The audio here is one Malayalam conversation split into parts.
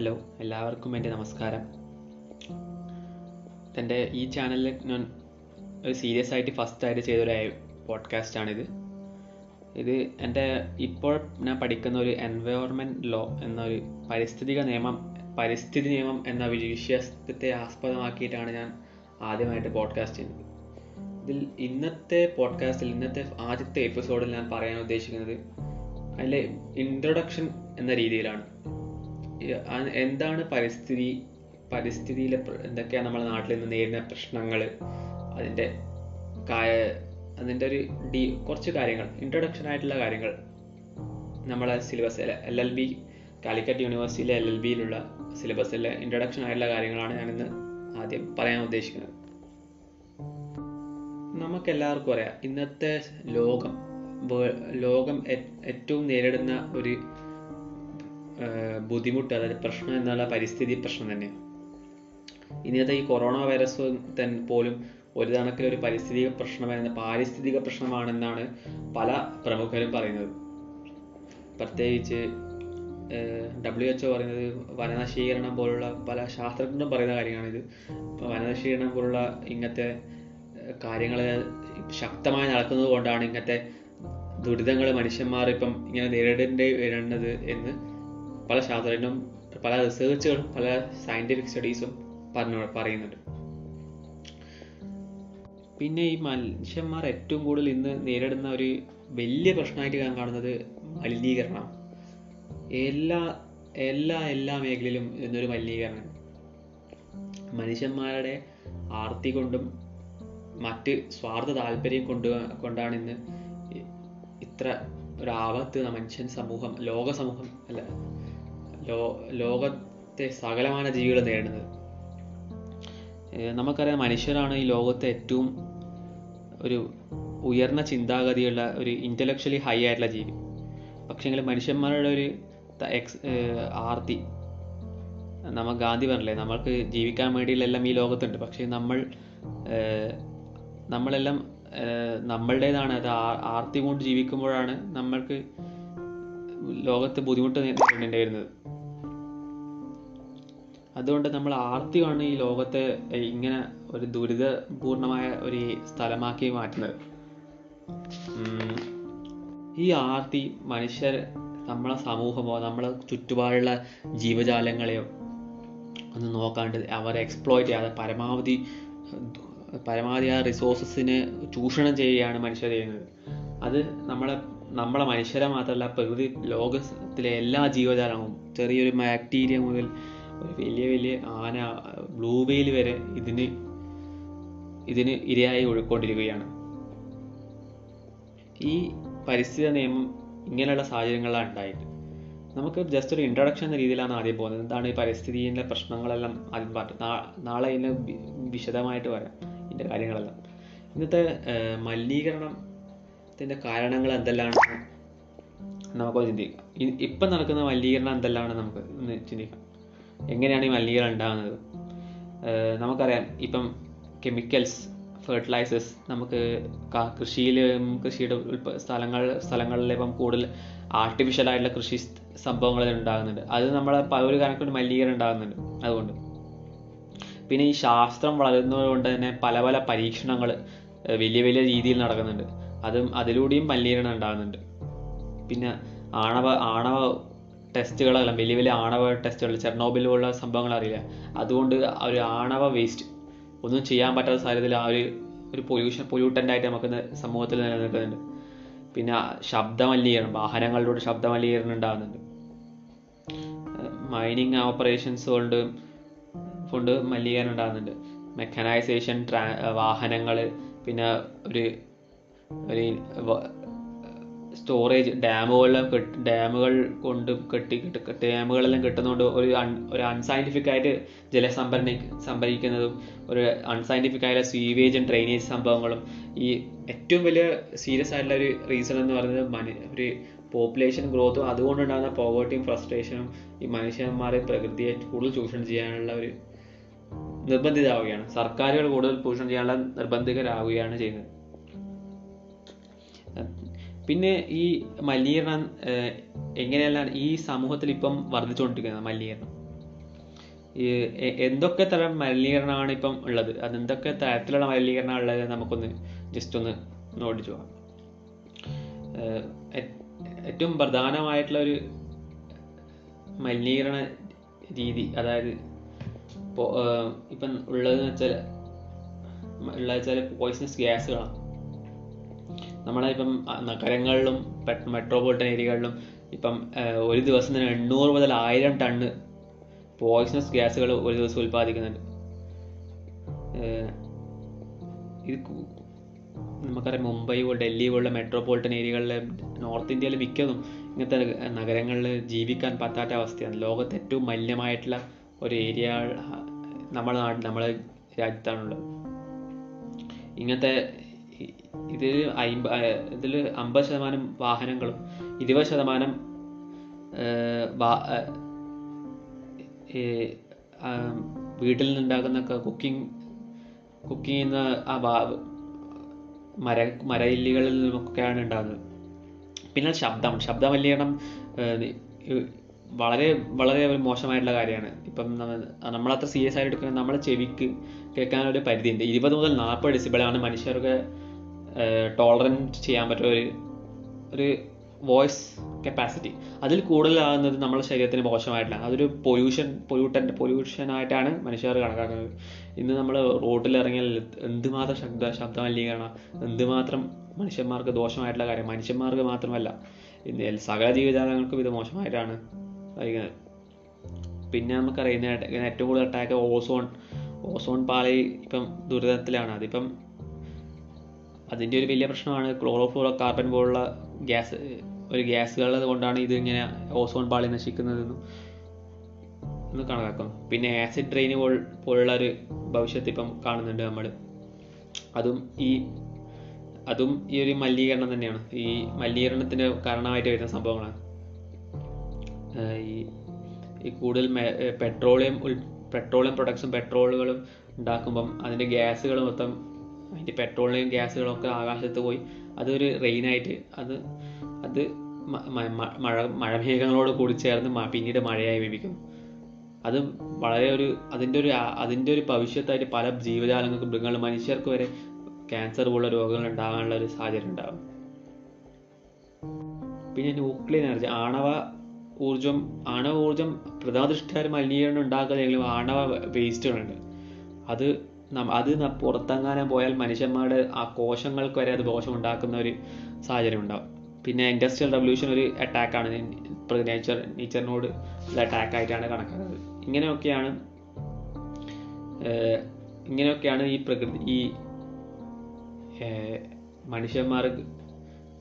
ഹലോ എല്ലാവർക്കും എന്റെ നമസ്കാരം. എന്റെ ഈ ചാനലിൽ ഞാൻ ഒരു സീരിയസ് ആയിട്ട് ഫസ്റ്റ് ആയിട്ട് ചെയ്തൊരു പോഡ്കാസ്റ്റാണിത് ഇത് എന്റെ ഇപ്പോൾ ഞാൻ പഠിക്കുന്ന ഒരു എൻവയോൺമെന്റ് ലോ എന്നൊരു പരിസ്ഥിതിക നിയമം പരിസ്ഥിതി നിയമം എന്ന ഒരു വിഷയത്തെ ആസ്പദമാക്കിയിട്ടാണ് ഞാൻ ആദ്യമായിട്ട് പോഡ്കാസ്റ്റ് ചെയ്യുന്നത്. ഇതിൽ ഇന്നത്തെ പോഡ്കാസ്റ്റിൽ ഇന്നത്തെ ആദ്യത്തെ എപ്പിസോഡിൽ ഞാൻ പറയാൻ ഉദ്ദേശിക്കുന്നത് അതിലെ ഇൻട്രൊഡക്ഷൻ എന്ന രീതിയിലാണ്. എന്താണ് പരിസ്ഥിതി പരിസ്ഥിതിയിലെ പ്ര- എന്തൊക്കെയാണ് നമ്മുടെ നാട്ടിൽ നിന്ന് നേരിടുന്ന പ്രശ്നങ്ങൾ അതിന്റെ കായ അതിന്റെ ഒരു ഡി കുറച്ച് കാര്യങ്ങൾ ഇൻട്രൊഡക്ഷൻ ആയിട്ടുള്ള കാര്യങ്ങൾ. നമ്മളെ syllabus L L B Calicut യൂണിവേഴ്സിറ്റിയിലെ എൽ എൽ ബിയിലുള്ള സിലബസിലെ ഇൻട്രൊഡക്ഷൻ ആയിട്ടുള്ള കാര്യങ്ങളാണ് ഞാനിന്ന് ആദ്യം പറയാൻ ഉദ്ദേശിക്കുന്നത്. നമുക്കെല്ലാവർക്കും അറിയാം ഇന്നത്തെ ലോകം ലോകം ഏറ്റവും നേരിടുന്ന ഒരു ബുദ്ധിമുട്ട് അതായത് പ്രശ്നം എന്നുള്ള പരിസ്ഥിതി പ്രശ്നം തന്നെയാണ്. ഇന്നത്തെ ഈ കൊറോണ വൈറസ് തന്നെ പോലും ഒരു കണക്കിൽ ഒരു പരിസ്ഥിതിക പ്രശ്നമായിരുന്ന പാരിസ്ഥിതിക പ്രശ്നമാണെന്നാണ് പല പ്രമുഖരും പറയുന്നത്. പ്രത്യേകിച്ച് ഡബ്ല്യു എച്ച് പറയുന്നത് വനനശീകരണം പോലുള്ള പല ശാസ്ത്രജ്ഞരും പറയുന്ന കാര്യമാണിത്. വനനശീകരണം പോലുള്ള ഇങ്ങനത്തെ കാര്യങ്ങൾ ശക്തമായി നടക്കുന്നത് കൊണ്ടാണ് ഇങ്ങനത്തെ ദുരിതങ്ങൾ മനുഷ്യന്മാർ ഇപ്പം ഇങ്ങനെ നേരിടേണ്ടി വരുന്നത് എന്ന് പല ശാസ്ത്രജ്ഞരും പല റിസർച്ചുകളും പല സയന്റിഫിക് സ്റ്റഡീസും പറഞ്ഞു പറയുന്നുണ്ട്. പിന്നെ ഈ മനുഷ്യന്മാർ ഏറ്റവും കൂടുതൽ ഇന്ന് നേരിടുന്ന ഒരു വലിയ പ്രശ്നമായിട്ട് ഞാൻ കാണുന്നത് മലിനീകരണം എല്ലാ എല്ലാ എല്ലാ മേഖലയിലും ഇന്നൊരു മലിനീകരണം. മനുഷ്യന്മാരുടെ ആർത്തി കൊണ്ടും മറ്റ് സ്വാർത്ഥ താല്പര്യം കൊണ്ട് കൊണ്ടാണ് ഇന്ന് ഇത്ര ഒരു ആപത്ത് മനുഷ്യൻ സമൂഹം ലോക സമൂഹം അല്ല ലോ ലോകത്തെ സകലമാന ജീവികൾ നേടുന്നത് നമുക്കറിയാം മനുഷ്യരാണ് ഈ ലോകത്തെ ഏറ്റവും ഒരു ഉയർന്ന ചിന്താഗതിയുള്ള ഒരു ഇന്റലക്ച്വലി ഹൈ ആയിട്ടുള്ള ജീവി. പക്ഷേങ്കിൽ മനുഷ്യന്മാരുടെ ഒരു എക്സ് ആർത്തി. നമ്മ ഗാന്ധി പറഞ്ഞില്ലേ നമ്മൾക്ക് ജീവിക്കാൻ വേണ്ടിയിട്ടെല്ലാം ഈ ലോകത്തുണ്ട്. പക്ഷേ നമ്മൾ നമ്മളെല്ലാം നമ്മളുടേതാണ് അത് ആർത്തി കൊണ്ട് ജീവിക്കുമ്പോഴാണ് നമ്മൾക്ക് ലോകത്ത് ബുദ്ധിമുട്ട് നേരിടേണ്ടിയിരുന്നത് അതുകൊണ്ട് നമ്മൾ ആർത്തിയാണ് ഈ ലോകത്തെ ഇങ്ങനെ ഒരു ദുരിതപൂർണമായ ഒരു സ്ഥലമാക്കി മാറ്റുന്നത്. ഈ ആർത്തി മനുഷ്യർ നമ്മളെ സമൂഹമോ നമ്മളെ ചുറ്റുപാടുള്ള ജീവജാലങ്ങളെയോ ഒന്ന് നോക്കാണ്ട് അവരെ എക്സ്പ്ലോയിറ്റ് ചെയ്യാതെ പരമാവധി പരമാവധി ആ റിസോഴ്സസിനെ ചൂഷണം ചെയ്യുകയാണ് മനുഷ്യർ ചെയ്യുന്നത്. അത് നമ്മളെ നമ്മളെ മനുഷ്യരെ മാത്രമല്ല പ്രകൃതി ലോകത്തിലെ എല്ലാ ജീവജാലങ്ങളും ചെറിയൊരു ബാക്ടീരിയ മുതൽ ഒരു വലിയ വലിയ ആന ബ്ലൂ വെയിൽ വരെ ഇതിന് ഇതിന് ഇരയായി ഒഴുക്കൊണ്ടിരിക്കുകയാണ് ഈ പരിസ്ഥിതി നിയമം ഇങ്ങനെയുള്ള സാഹചര്യങ്ങളാണ് ഉണ്ടായത്. നമുക്ക് ജസ്റ്റ് ഒരു ഇൻട്രൊഡക്ഷൻ എന്ന രീതിയിലാണ് ആദ്യം പോകുന്നത്. എന്താണ് ഈ പരിസ്ഥിതിയിലെ പ്രശ്നങ്ങളെല്ലാം ആദ്യം പറഞ്ഞു നാളെ ഇതിന് വിശദമായിട്ട് വരാം ഇതിന്റെ കാര്യങ്ങളെല്ലാം. ഇന്നത്തെ ഏഹ്, മലിനീകരണത്തിന്റെ കാരണങ്ങൾ എന്തെല്ലാം നമുക്ക് ചിന്തിക്കാം. ഇപ്പം നടക്കുന്ന മലിനീകരണം എന്തെല്ലാമാണ് നമുക്ക് ഒന്ന് ചിന്തിക്കാം. എങ്ങനെയാണ് ഈ മലിനീകരണം ഉണ്ടാകുന്നത്? നമുക്കറിയാം ഇപ്പം കെമിക്കൽസ് ഫെർട്ടിലൈസേഴ്സ് നമുക്ക് കൃഷിയിൽ കൃഷിയുടെ സ്ഥലങ്ങൾ സ്ഥലങ്ങളിൽ ഇപ്പം കൂടുതൽ ആർട്ടിഫിഷ്യൽ ആയിട്ടുള്ള കൃഷി സംഭവങ്ങൾ ഉണ്ടാകുന്നുണ്ട്. അത് നമ്മളെ ഒരു കണക്കിന് മലിനീകരണം ഉണ്ടാകുന്നുണ്ട് അതുകൊണ്ട്. പിന്നെ ഈ ശാസ്ത്രം വളരുന്നത് കൊണ്ട് തന്നെ പല പല പരീക്ഷണങ്ങൾ വലിയ വലിയ രീതിയിൽ നടക്കുന്നുണ്ട്. അതും അതിലൂടെയും മലിനീകരണം ഉണ്ടാകുന്നുണ്ട്. പിന്നെ ആണവ ആണവ ടെസ്റ്റുകളെല്ലാം വലിയ വലിയ ആണവ ടെസ്റ്റുകൾ ചെർണോബിൽ പോലുള്ള സംഭവങ്ങൾ അറിയില്ല. അതുകൊണ്ട് ആ ഒരു ആണവ വേസ്റ്റ് ഒന്നും ചെയ്യാൻ പറ്റാത്ത സാഹചര്യത്തിൽ ആ ഒരു ഒരു പൊല്യൂഷൻ പൊല്യൂട്ടന്റ് ആയിട്ട് നമുക്ക് സമൂഹത്തിൽ നിലനിൽക്കുന്നുണ്ട്. പിന്നെ ശബ്ദ മലിനീകരണം വാഹനങ്ങളിലൂടെ ശബ്ദ മലിനീകരണം ഉണ്ടാകുന്നുണ്ട്. മൈനിങ് ഓപ്പറേഷൻസ് കൊണ്ട് കൊണ്ട് മലിനീകരണം ഉണ്ടാകുന്നുണ്ട്. മെക്കനൈസേഷൻ വാഹനങ്ങൾ പിന്നെ ഒരു ഒരു സ്റ്റോറേജ് ഡാമുകളെല്ലാം കെട്ടി ഡാമുകൾ കൊണ്ട് കെട്ടി ഡാമുകളെല്ലാം കെട്ടുന്നതുകൊണ്ട് ഒരു അൺ ഒരു അൺസയന്റിഫിക് ആയിട്ട് ജലസംഭരണി സംഭരിക്കുന്നതും ഒരു അൺസയന്റിഫിക് ആയ സ്വീവേജും ഡ്രെയിനേജ് സംഭവങ്ങളും ഈ ഏറ്റവും വലിയ സീരിയസ് ആയിട്ടുള്ള ഒരു റീസൺ എന്ന് പറയുന്നത് മനു ഒരു പോപ്പുലേഷൻ ഗ്രോത്തും അതുകൊണ്ടുണ്ടാകുന്ന പോവേർട്ടിയും ഫ്രസ്ട്രേഷനും ഈ മനുഷ്യന്മാരെ പ്രകൃതിയെ കൂടുതൽ ചൂഷണം ചെയ്യാനുള്ള ഒരു നിർബന്ധിതരാവുകയാണ്. സർക്കാരുകൾ കൂടുതൽ ചൂഷണം ചെയ്യാനുള്ള നിർബന്ധിതരാവുകയാണ് ചെയ്യുന്നത്. പിന്നെ ഈ മലിനീകരണം എങ്ങനെയെല്ലാം ഈ സമൂഹത്തിൽ ഇപ്പം വർദ്ധിച്ചുകൊണ്ടിരിക്കുന്നത് മലിനീകരണം? എന്തൊക്കെ തരം മലിനീകരണമാണ് ഇപ്പം ഉള്ളത്? അത് എന്തൊക്കെ തരത്തിലുള്ള മലിനീകരണമാണ് ഉള്ളത്? നമുക്കൊന്ന് ജസ്റ്റ് ഒന്ന് നോട്ടിച്ചു പോകാം ഏറ്റവും പ്രധാനമായിട്ടുള്ള ഒരു മലിനീകരണ രീതി അതായത് ഇപ്പം ഉള്ളതെന്ന് വെച്ചാൽ ഉള്ളതെന്ന് വെച്ചാൽ പോയിസണസ് ഗ്യാസുകളാണ് നമ്മളെ ഇപ്പം നഗരങ്ങളിലും മെട്രോപൊളിറ്റൻ ഏരിയകളിലും ഇപ്പം ഒരു ദിവസം തന്നെ എണ്ണൂറ് മുതൽ ആയിരം ടണ്ണ് പോയിസണസ് ഗ്യാസുകൾ ഒരു ദിവസം ഉൽപ്പാദിക്കുന്നുണ്ട്. ഇത് നമുക്കറിയാം മുംബൈ പോലെ ഡൽഹി പോലുള്ള മെട്രോപൊളിറ്റൻ ഏരിയകളിലെ നോർത്ത് ഇന്ത്യയിൽ മിക്കതും ഇങ്ങനത്തെ നഗരങ്ങളിൽ ജീവിക്കാൻ പറ്റാത്ത അവസ്ഥയാണ്. ലോകത്തെ ഏറ്റവും മലിനമായിട്ടുള്ള ഒരു ഏരിയ നമ്മുടെ നാട് നമ്മുടെ രാജ്യത്താണുള്ളത്. ഇങ്ങനത്തെ ഇതിൽ അയിമ്പ ഇതിൽ അമ്പത് ശതമാനം വാഹനങ്ങളും ഇരുപത് ശതമാനം വീട്ടിൽ നിന്നുണ്ടാകുന്ന കുക്കിംഗ് കുക്കിംഗ് ചെയ്യുന്ന ആ മര മരയില്ലികളിൽ നിന്നൊക്കെയാണ് ഉണ്ടാകുന്നത് പിന്നെ ശബ്ദം ശബ്ദ മലിനീകരണം വളരെ വളരെ മോശമായിട്ടുള്ള കാര്യമാണ്. ഇപ്പം നമ്മ- നമ്മളത്ര സീരിയസ് ആയിട്ട് എടുക്കുന്ന നമ്മളെ ചെവിക്ക് കേൾക്കാനൊരു പരിധിയുണ്ട്. ഇരുപത് മുതൽ നാൽപ്പത് ഡെസിബിളാണ് മനുഷ്യർക്ക് ടോളറന്റ് ചെയ്യാൻ പറ്റുന്ന ഒരു ഒരു വോയിസ് കപ്പാസിറ്റി അതിൽ കൂടുതലാകുന്നത് നമ്മുടെ ശരീരത്തിന് മോശമായിട്ടില്ല. അതൊരു പൊല്യൂഷൻ പൊല്യൂട്ടന്റ് പൊല്യൂഷനായിട്ടാണ് മനുഷ്യർ കണക്കാക്കുന്നത്. ഇന്ന് നമ്മൾ റോഡിൽ ഇറങ്ങിയാൽ എന്തുമാത്രം ശബ്ദ ശബ്ദ മലിനീകരണം എന്തുമാത്രം മനുഷ്യന്മാർക്ക് ദോഷമായിട്ടുള്ള കാര്യം മനുഷ്യന്മാർക്ക് മാത്രമല്ല ഇന്ന് സകല ജീവജാലങ്ങൾക്കും ഇത് മോശമായിട്ടാണ് കഴിക്കുന്നത് പിന്നെ നമുക്കറിയുന്ന ഏറ്റവും കൂടുതൽ അറ്റാക്ക് ഓസോൺ ഓസോൺ പാളി ഇപ്പം ദുരിതത്തിലാണ്. അതിപ്പം അതിന്റെ ഒരു വലിയ പ്രശ്നമാണ് ക്ലോറോഫ്ലോറോ കാർബൺ പോലുള്ള ഗ്യാസ് ഒരു ഗ്യാസുകൾ കൊണ്ടാണ് ഇത് ഇങ്ങനെ ഓസോൺ പാളി നശിക്കുന്നതെന്നും എന്ന് കണക്കാക്കുന്നു പിന്നെ ആസിഡ് ട്രെയിൻ പോൾ പോലുള്ള ഒരു ഭവിഷ്യത്ത് ഇപ്പം കാണുന്നുണ്ട് നമ്മൾ അതും ഈ അതും ഈ ഒരു മലിനീകരണം തന്നെയാണ്. ഈ മലിനീകരണത്തിന് കാരണമായിട്ട് വരുന്ന സംഭവങ്ങളാണ്. ഈ ഈ കൂടുതൽ പെട്രോളിയം പെട്രോളിയം പ്രൊഡക്ട്സും പെട്രോളുകളും ഉണ്ടാക്കുമ്പം അതിന്റെ ഗ്യാസുകൾ മൊത്തം അതിന്റെ പെട്രോളിനും ഗ്യാസുകളും ഒക്കെ ആകാശത്ത് പോയി. അതൊരു റെയിനായിട്ട് അത് അത് മഴ മഴമേഘങ്ങളോട് കൂടി ചേർന്ന് പിന്നീട് മഴയായി ലഭിക്കും അത് വളരെ ഒരു അതിന്റെ ഒരു അതിന്റെ ഒരു ഭവിഷ്യത്തായിട്ട് പല ജീവജാലങ്ങൾക്ക് മൃഗങ്ങൾ മനുഷ്യർക്ക് വരെ ക്യാൻസർ പോലുള്ള രോഗങ്ങൾ ഉണ്ടാകാനുള്ള ഒരു സാഹചര്യം ഉണ്ടാകും. പിന്നെ ന്യൂക്ലിയർ എനർജി ആണവ ഊർജം ആണവ ഊർജം പ്രധാനദൃഷ്ടിയായ മലിനീകരണം ഉണ്ടാക്കുന്നതെങ്കിലും ആണവ വേസ്റ്റുകളുണ്ട് അത് അത് പുറത്തെങ്ങാനും പോയാൽ മനുഷ്യന്മാരുടെ ആ കോശങ്ങൾക്ക് വരെ അത് ദോഷം ഉണ്ടാക്കുന്ന ഒരു സാഹചര്യം ഉണ്ടാവും. പിന്നെ ഇൻഡസ്ട്രിയൽ റവല്യൂഷൻ ഒരു അറ്റാക്കാണ് നേച്ചർ നേച്ചറിനോട് ആയിട്ടാണ് കണക്കാക്കുന്നത്. ഇങ്ങനെയൊക്കെയാണ് ഇങ്ങനെയൊക്കെയാണ് ഈ പ്രകൃതി ഈ മനുഷ്യന്മാർ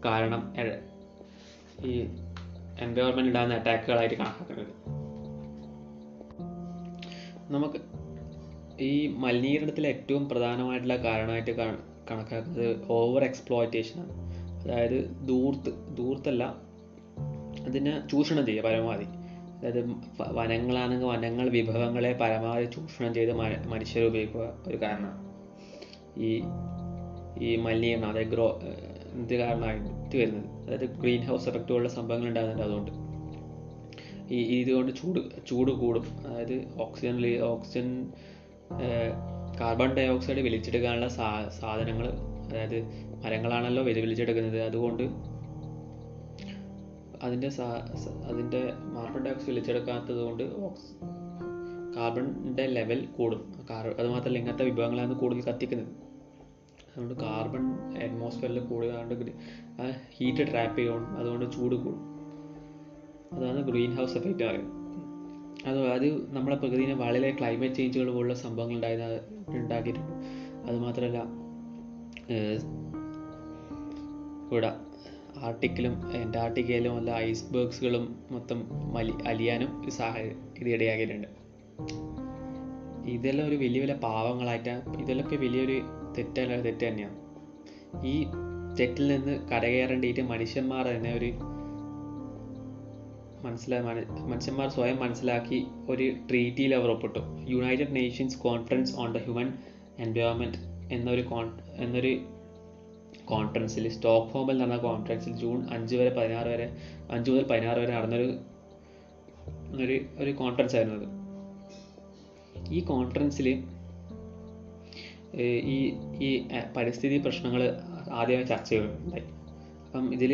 കാരണം ഈ എൻവയോൺമെന്റ് ഉണ്ടാകുന്ന അറ്റാക്കുകളായിട്ട് കണക്കാക്കുന്നത്. നമുക്ക് ഈ മലിനീകരണത്തിൽ ഏറ്റവും പ്രധാനമായിട്ടുള്ള കാരണമായിട്ട് കാണ- കണക്കാക്കുന്നത് ഓവർ എക്സ്പ്ലോയിറ്റേഷനാണ് അതായത് ദൂർത്ത് ദൂർത്തല്ല അതിനെ ചൂഷണം ചെയ്യുക പരമാവധി. അതായത് വനങ്ങളാണെങ്കിൽ വനങ്ങൾ വിഭവങ്ങളെ പരമാവധി ചൂഷണം ചെയ്ത് മനുഷ്യർ ഉപയോഗിക്കുക ഒരു കാരണമാണ്. ഈ ഈ മലിനീകരണം അതായത് ഗ്രോ ഇത് കാരണമായിട്ട് വരുന്നത്. അതായത് ഗ്രീൻ ഹൗസ് എഫക്റ്റ് പോലുള്ള സംഭവങ്ങൾ ഉണ്ടാകുന്നുണ്ട് അതുകൊണ്ട്. ഈ ഇതുകൊണ്ട് ചൂട് ചൂട് കൂടും. അതായത് oxygen oxygen carbon dioxide വലിച്ചെടുക്കാനുള്ള സാ സാധനങ്ങൾ അതായത് മരങ്ങളാണല്ലോ വലി വലിച്ചെടുക്കുന്നത്. അതുകൊണ്ട് അതിന്റെ സാ അതിന്റെ കാർബൺ ഡൈ ഓക്സൈഡ് വലിച്ചെടുക്കാത്തത് കൊണ്ട് ഓക്സ് കാർബണിന്റെ ലെവൽ കൂടും. കാർ അതുമാത്രമല്ല ഇങ്ങനത്തെ വിഭവങ്ങളാണ് കൂടുതൽ കത്തിക്കുന്നത്. അതുകൊണ്ട് കാർബൺ അറ്റ്മോസ്ഫിയറിൽ കൂടുതലാണ്ട് ഹീറ്റ് ട്രാപ്പ് ചെയ്യും. അതുകൊണ്ട് ചൂട് കൂടും. അതാണ് ഗ്രീൻ ഹൗസ് എഫക്റ്റ് പറയുന്നത്. അത് അത് നമ്മുടെ പ്രകൃതിനെ വളരെ ക്ലൈമറ്റ് ചേഞ്ചുകൾ പോലുള്ള സംഭവങ്ങൾ ഉണ്ടായിരുന്ന ഉണ്ടാക്കിയിട്ടുണ്ട് അതുമാത്രമല്ല ഇവിടെ ആർട്ടിക്കിലും അന്റാർട്ടിക്കയിലും അല്ല ഐസ്ബർഗ്സുകളും മൊത്തം മലി അലിയാനും സാഹചര്യം ഇത് ഇടയാക്കിയിട്ടുണ്ട് ഇതെല്ലാം ഒരു വലിയ വലിയ പാവങ്ങളായിട്ട് ഇതെല്ലാം വലിയൊരു തെറ്റല്ല തെറ്റ് തന്നെയാണ്. ഈ തെറ്റിൽ നിന്ന് കരകയറേണ്ടിയിട്ട് മനുഷ്യന്മാർ തന്നെ ഒരു മനസ്സിലാ മനുഷ്യന്മാർ സ്വയം മനസ്സിലാക്കി ഒരു ട്രീറ്റിയിൽ അവർ ഒപ്പിട്ടു. United Nations conference on the human environment എന്നൊരു കോൺ എന്നൊരു കോൺഫറൻസിൽ സ്റ്റോക്ക്ഹോമിൽ നടന്ന കോൺഫറൻസിൽ ജൂൺ അഞ്ച് വരെ പതിനാറ് വരെ അഞ്ച് മുതൽ പതിനാറ് വരെ നടന്നൊരു ഒരു ഒരു കോൺഫറൻസ് ആയിരുന്നു അത്. ഈ കോൺഫറൻസിൽ ഈ ഈ പരിസ്ഥിതി പ്രശ്നങ്ങൾ ആദ്യമായി ചർച്ച ചെയ്യുകയുണ്ടായി അപ്പം ഇതിൽ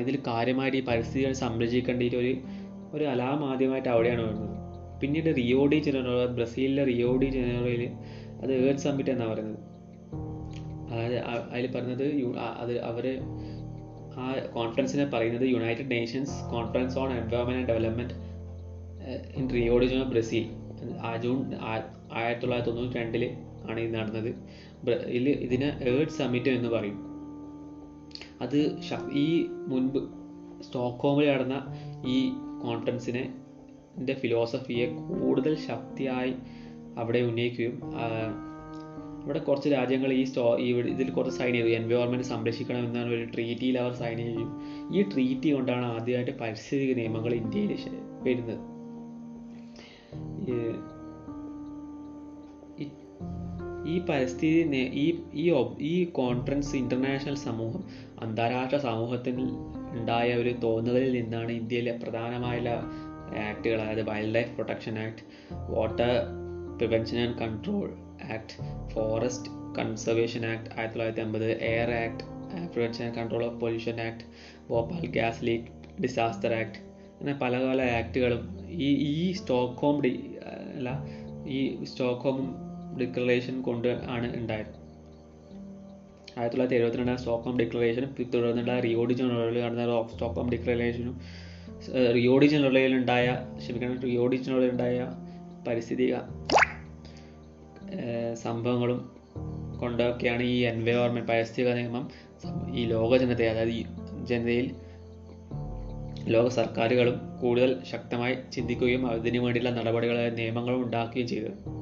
ഇതിൽ കാര്യമായിട്ട് ഈ പരിസ്ഥിതിയെ സംരക്ഷിക്കേണ്ടിയിട്ട് ഒരു ഒരു അലാം ആദ്യമായിട്ട് അവിടെയാണ് വരുന്നത്. പിന്നീട് റിയോ ഡി ജനറോ ബ്രസീലിലെ റിയോ ഡി ജനറോയിൽ അത് ഏർത്ത് സമ്മിറ്റ് എന്നാണ് പറയുന്നത്. അതായത് അതിൽ പറഞ്ഞത് അത് അവർ ആ കോൺഫറൻസിനെ പറയുന്നത് United Nations conference on environment development in Rio de Janeiro Brazil. ആ ജൂൺ ആയിരത്തി തൊള്ളായിരത്തി തൊണ്ണൂറ്റി രണ്ടിൽ ആണ് ഇത് നടന്നത്. ഇതിനെ ഏർത്ത് സമ്മിറ്റ് എന്ന് പറയും. അത് ഈ മുൻപ് സ്റ്റോക്ക്ഹോമിൽ നടന്ന ഈ കോൺഫറൻസിനെ എന്റെ ഫിലോസഫിയെ കൂടുതൽ ശക്തിയായി അവിടെ ഉന്നയിക്കുകയും ഇവിടെ കുറച്ച് രാജ്യങ്ങൾ ഈ സ്റ്റോ ഈ ഇതിൽ കുറച്ച് സൈൻ ചെയ്തു. എൻവയോൺമെന്റ് സംരക്ഷിക്കണം എന്നാണ് ഒരു ട്രീറ്റിയിൽ അവർ സൈൻ ചെയ്യും. ഈ ട്രീറ്റി കൊണ്ടാണ് ആദ്യമായിട്ട് പരിസ്ഥിതി നിയമങ്ങൾ ഇന്ത്യയിൽ വരുന്നത്. ഈ- ഈ- പരിസ്ഥിതി ഈ ഈ ഈ കോൺഫറൻസ് ഇന്റർനാഷണൽ സമൂഹം അന്താരാഷ്ട്ര സമൂഹത്തിൽ ഉണ്ടായ ഒരു തോന്നലിൽ നിന്നാണ് ഇന്ത്യയിലെ പ്രധാനമായ ആക്ടുകൾ അതായത് wild life protection act water prevention and control act forest conservation act ആയിരത്തി തൊള്ളായിരത്തി അമ്പത് air act prevention and control of pollution act Bhopal gas leak disaster act അങ്ങനെ പല പല ആക്ടുകളും ഈ ഈ സ്റ്റോക്ക്ഹോം ഡി അല്ല ഈ സ്റ്റോക്ക്ഹോം ഡിക്ലറേഷൻ കൊണ്ട് ആണ് ഉണ്ടായത്. ആയിരത്തി തൊള്ളായിരത്തി എഴുപത്തിരണ്ടാം സ്റ്റോക്ക്ഹോം ഡിക്ലറേഷനും തുടർന്നുള്ള റിയോഡി ജനറലിൽ നടന്ന സ്റ്റോക്ക്ഹോം ഡിക്ലറേഷനും റിയോഡി ജനറലിൽ ഉണ്ടായ ക്ഷമിക്കണം റിയോഡി ജനറലിൽ ഉണ്ടായ പരിസ്ഥിതിക സംഭവങ്ങളും കൊണ്ടൊക്കെയാണ് ഈ എൻവയോൺമെന്റ് പരിസ്ഥിതിക നിയമം ഈ ലോക ജനതയെ അതായത് ഈ ജനതയിൽ ലോക സർക്കാരുകളും കൂടുതൽ ശക്തമായി ചിന്തിക്കുകയും അതിനു വേണ്ടിയുള്ള നടപടികളെ നിയമങ്ങളും ഉണ്ടാക്കുകയും ചെയ്തത്.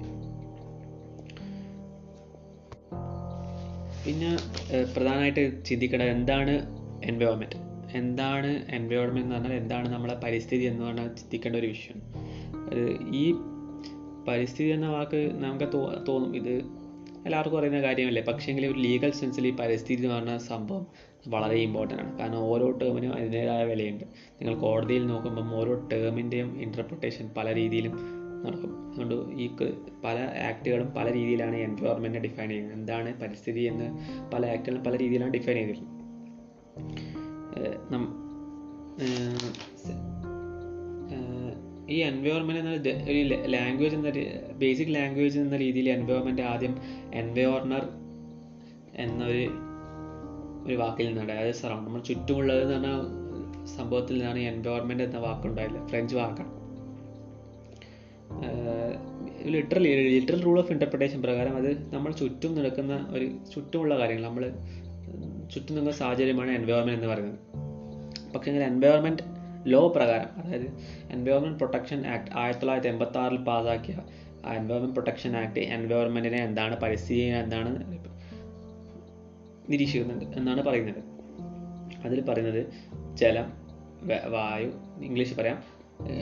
പിന്നെ പ്രധാനമായിട്ട് ചിന്തിക്കേണ്ടത് എന്താണ് എൻവയോൺമെന്റ് എന്താണ് എൻവയോൺമെന്റ് എന്ന് പറഞ്ഞാൽ എന്താണ് നമ്മളെ പരിസ്ഥിതി എന്ന് പറഞ്ഞാൽ ചിന്തിക്കേണ്ട ഒരു വിഷയം. അത് ഈ പരിസ്ഥിതി എന്ന വാക്ക് നമുക്ക് തോന്നും. ഇത് എല്ലാവർക്കും അറിയുന്ന കാര്യമല്ലേ? പക്ഷേങ്കിൽ ഒരു ലീഗൽ സെൻസിൽ ഈ പരിസ്ഥിതി എന്ന് പറഞ്ഞ സംഭവം വളരെ ഇമ്പോർട്ടന്റ് ആണ്. കാരണം ഓരോ ടേമിനും അതിന്റേതായ വിലയുണ്ട്. നിങ്ങൾ കോടതിയിൽ നോക്കുമ്പം ഓരോ ടേമിന്റെയും ഇന്റർപ്രിട്ടേഷൻ പല രീതിയിലും നടക്കും. അതുകൊണ്ട് ഈ പല ആക്ടുകളും പല രീതിയിലാണ് എൻവയോൺമെന്റിനെ ഡിഫൈൻ ചെയ്യുന്നത്. എന്താണ് പരിസ്ഥിതി എന്ന് പല ആക്ടുകളും പല രീതിയിലാണ് ഡിഫൈൻ ചെയ്തിട്ടുള്ളത്. ഈ എൻവയോൺമെന്റ് എന്ന ഒരു ലാംഗ്വേജ് എന്ന ബേസിക് ലാംഗ്വേജ് എന്ന രീതിയിൽ എൻവയോൺമെന്റ് ആദ്യം എൻവയോർണർ എന്നൊരു ഒരു വാക്കിൽ നിന്നാണ്. അതായത് നമ്മൾ ചുറ്റുമുള്ളത് എന്ന് പറഞ്ഞ സംഭവത്തിൽ നിന്നാണ് എൻവയോൺമെന്റ് എന്ന വാക്കുണ്ടായില്ല ഫ്രഞ്ച് വാക്കാണ്. Literally literal rule of interpretation പ്രകാരം അത് നമ്മൾ ചുറ്റും നടക്കുന്ന ഒരു ചുറ്റുമുള്ള കാര്യങ്ങൾ നമ്മൾ ചുറ്റും നിൽക്കുന്ന സാഹചര്യമാണ് എൻവയോൺമെന്റ് എന്ന് പറയുന്നത്. പക്ഷേ ഇങ്ങനെ എൻവയോൺമെന്റ് ലോ പ്രകാരം അതായത് എൻവയോൺമെന്റ് പ്രൊട്ടക്ഷൻ ആക്ട് ആയിരത്തി തൊള്ളായിരത്തി എൺപത്തി ആറിൽ പാസാക്കിയ എൻവയോൺമെന്റ് പ്രൊട്ടക്ഷൻ ആക്ട് എൻവയോൺമെന്റിനെ എന്താണ് പരിസ്ഥിതിയെ എന്താണ് നിരീക്ഷിക്കുന്നുണ്ട് എന്നാണ് പറയുന്നത്. അതിൽ പറയുന്നത് ജലം വായു ഇംഗ്ലീഷ് പറയാം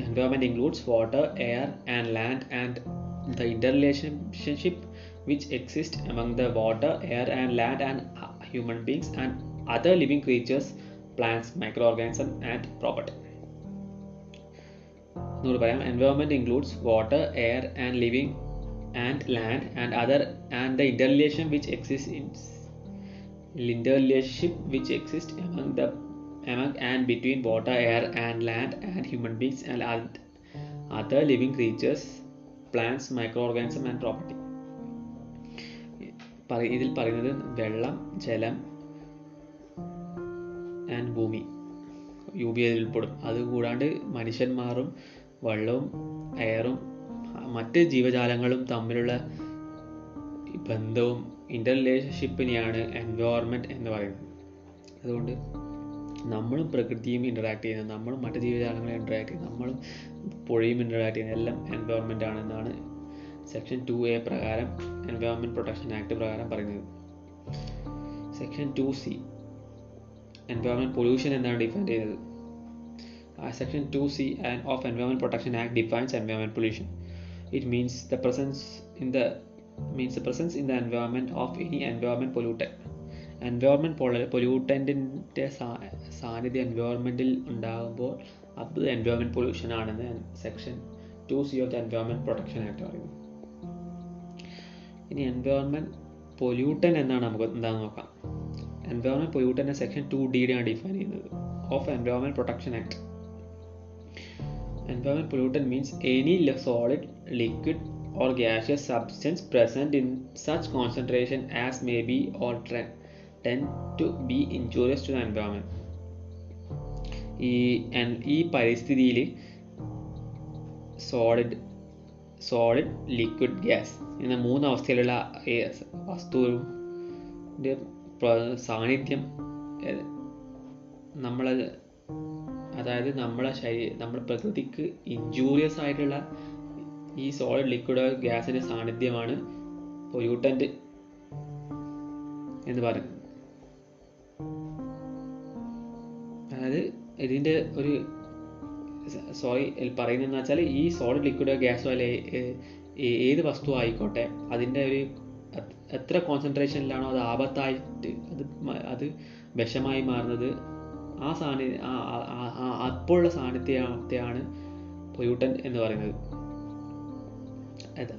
environment includes water air and land and the interrelationship which exist among the water air and land and uh, human beings and other living creatures plants microorganisms and property എന്നൂടെ പറയാം environment includes water air and living and land and other and the interrelation which exist in interrelationship which exists among the among and between water, air, and land, and human beings and other living creatures, plants, microorganisms, and property. ഇതിൽ പറയുന്നത് വെള്ളം ജലം ആൻഡ് ഭൂമി. യു ബി അതിൽ ഉൾപ്പെടും. അത് കൂടാണ്ട് മനുഷ്യന്മാരും വെള്ളവും എയറും മറ്റ് ജീവജാലങ്ങളും തമ്മിലുള്ള ബന്ധവും ഇന്റർ റിലേഷൻഷിപ്പിനെയാണ് എൻവയോൺമെന്റ് എന്ന് പറയുന്നത്. അതുകൊണ്ട് നമ്മളും പ്രകൃതിയും ഇന്ററാക്ട് ചെയ്യുന്നത് നമ്മളും മറ്റു ജീവജാലങ്ങളെ ഇന്ററാക്ട് ചെയ്യുന്നത് നമ്മളും പുഴയും ഇന്ററാക്ട് ചെയ്യുന്നത് എല്ലാം എൻവയോൺമെന്റ് ആണെന്നാണ് സെക്ഷൻ ടു എ പ്രകാരം എൻവയോൺമെന്റ് പ്രൊട്ടക്ഷൻ ആക്ട് പ്രകാരം പറയുന്നത്. Section two C environment pollution എന്നാണ് ഡിഫൈൻ ചെയ്യുന്നത്. Section two C and of environment protection act defines environment pollution it means the presence in the means the presence in the environment of any environment pollutant environment പൊല്യൂട്ടന്റിന്റെ സാന്നിധ്യം എൻവയോൺമെന്റിൽ ഉണ്ടാകുമ്പോൾ അത് എൻവയോൺമെന്റ് പൊല്യൂഷൻ ആണെന്ന് section two C of the environment protection act പറയുന്നു. ഇനി എൻവയോൺമെന്റ് പൊല്യൂട്ടൻ എന്നാണ് നമുക്ക് എന്താണെന്ന് നോക്കാം. എൻവയോൺമെന്റ് പൊല്യൂട്ടന്റെ സെക്ഷൻ ടു ഡിയുടെയാണ് ഡിഫൈൻ ചെയ്യുന്നത്. Of environment protection act environment pollutant means any solid liquid or gaseous substance substance in such concentration as may be or tre- tend to be injurious to the environment. ഈ ഈ പരിസ്ഥിതിയിൽ സോളിഡ് സോളിഡ് ലിക്വിഡ് ഗ്യാസ് എന്ന മൂന്ന് അവസ്ഥയിലുള്ള വസ്തുവും സാന്നിധ്യം നമ്മൾ അതായത് നമ്മളെ ശരീര നമ്മുടെ പ്രകൃതിക്ക് ഇഞ്ചൂറിയസ് ആയിട്ടുള്ള ഈ സോളിഡ് ലിക്വിഡ് ഗ്യാസിന്റെ സാന്നിധ്യമാണ് പൊല്യൂട്ടന്റ് എന്ന് പറയുന്നത് ഇതിന്റെ ഒരു സോറി പറയുന്നതെന്ന് വെച്ചാൽ ഈ സോളിഡ് ലിക്വിഡ് ഗ്യാസോ അല്ലെ ഏത് വസ്തു ആയിക്കോട്ടെ അതിന്റെ ഒരു എത്ര കോൺസെൻട്രേഷനിലാണോ അത് ആപത്തായിട്ട് അത് അത് വിഷമായി മാറുന്നത് ആ സാന്നി അപ്പോഴുള്ള സാന്നിധ്യത്തെയാണ് പൊല്യൂട്ടൻ എന്ന് പറയുന്നത്.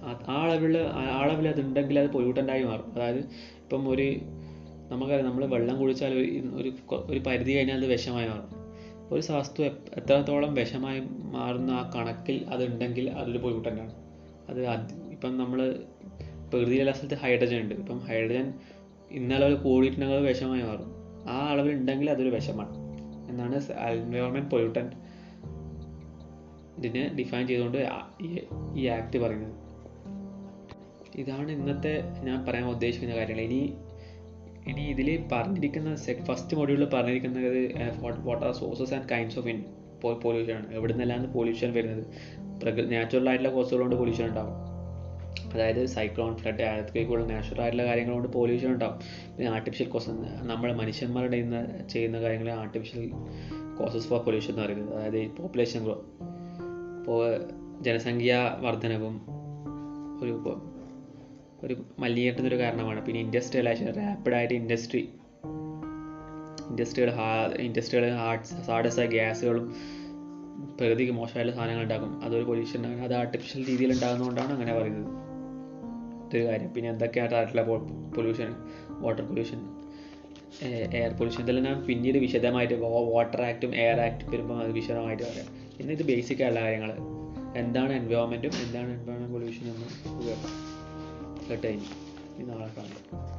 ആ- അളവിൽ ആ അളവിൽ അത് ഉണ്ടെങ്കിൽ അത് pollutant മാറും. അതായത് ഇപ്പം ഒരു നമുക്കറിയാം നമ്മൾ വെള്ളം കുടിച്ചാൽ ഒരു ഒരു പരിധി കഴിഞ്ഞാൽ അത് വിഷമായി മാറും. ഒരു വസ്തു എത്രത്തോളം വിഷമായി മാറുന്ന ആ കണക്കിൽ അത് ഉണ്ടെങ്കിൽ അതൊരു pollutant ആണ് അത് ഇപ്പം നമ്മൾ പ്രകൃതിയിലുള്ള സ്ഥലത്ത് ഹൈഡ്രജൻ ഉണ്ട്. ഇപ്പം ഹൈഡ്രജൻ ഇന്ന അളവിൽ കൂടിയിട്ടുണ്ടെങ്കിൽ വിഷമായി മാറും. ആ അളവിൽ ഉണ്ടെങ്കിൽ അതൊരു വിഷമാണ്. എന്നാണ് എൻവയോൺമെന്റ് പൊല്യൂട്ടൻ ഇതിനെ ഡിഫൈൻ ചെയ്തുകൊണ്ട് ഈ ആക്ട് പറയുന്നത്. ഇതാണ് ഇന്നത്തെ ഞാൻ പറയാൻ ഉദ്ദേശിക്കുന്ന കാര്യങ്ങൾ. ഇനി ഇനി ഇതിൽ പറഞ്ഞിരിക്കുന്ന ഫസ്റ്റ് മൊഡ്യൂളിൽ പറഞ്ഞിരിക്കുന്നത് what are sources and kinds of in pollution ആണ്. എവിടെ നിന്നെല്ലാം പൊല്യൂഷൻ വരുന്നത്. പ്രകൃതി നാച്ചുറൽ ആയിട്ടുള്ള കോസുകൾ കൊണ്ട് പൊല്യൂഷൻ ഉണ്ടാവും. അതായത് സൈക്ലോൺ ഫ്ലഡ് ആഴത്തേക്കുള്ള നാച്ചുറൽ ആയിട്ടുള്ള കാര്യങ്ങൾ കൊണ്ട് പൊല്യൂഷൻ ഉണ്ടാവും. പിന്നെ ആർട്ടിഫിഷ്യൽ കോസ് നമ്മൾ മനുഷ്യന്മാരുടെ ഇന്ന് ചെയ്യുന്ന കാര്യങ്ങൾ ആർട്ടിഫിഷ്യൽ കോസസ് ഫോർ പൊല്യൂഷൻ എന്ന് പറയുന്നത്. അതായത് പോപ്പുലേഷൻ ഗ്രോ ഇപ്പോൾ ജനസംഖ്യ വർധനവും ഒരു ഒരു മലിനീകരണത്തിനൊരു കാരണമാണ്. പിന്നെ ഇൻഡസ്ട്രിയലൈസേഷൻ റാപ്പിഡായിട്ട് ഇൻഡസ്ട്രി ഇൻഡസ്ട്രികൾ ഇൻഡസ്ട്രികൾ ഹാർട്സ് ഹാർഡസായ ഗ്യാസുകളും പ്രകൃതിക്ക് മോശമായ സാധനങ്ങൾ ഉണ്ടാക്കും. അതൊരു പൊല്യൂഷൻ അത് ആർട്ടിഫിഷ്യൽ രീതിയിൽ ഉണ്ടാകുന്നതുകൊണ്ടാണ് അങ്ങനെ പറയുന്നത്. ഇതൊരു കാര്യം പിന്നെ എന്തൊക്കെയാണ് ആയിട്ടുള്ള pollution water pollution air pollution ഇതെല്ലാം ഞാൻ പിന്നീട് വിശദമായിട്ട് വാട്ടർ ആക്റ്റും എയർ ആക്റ്റും വരുമ്പോൾ അത് വിശദമായിട്ട് പറയാം. ഇന്ന് ഇത് ബേസിക് കാര്യങ്ങൾ എന്താണ് എൻവയോൺമെന്റും എന്താണ് എൻവയോൺമെന്റ് പൊല്യൂഷനും എന്ന് കേട്ടോ ഇനി. നാളെ കാണാം.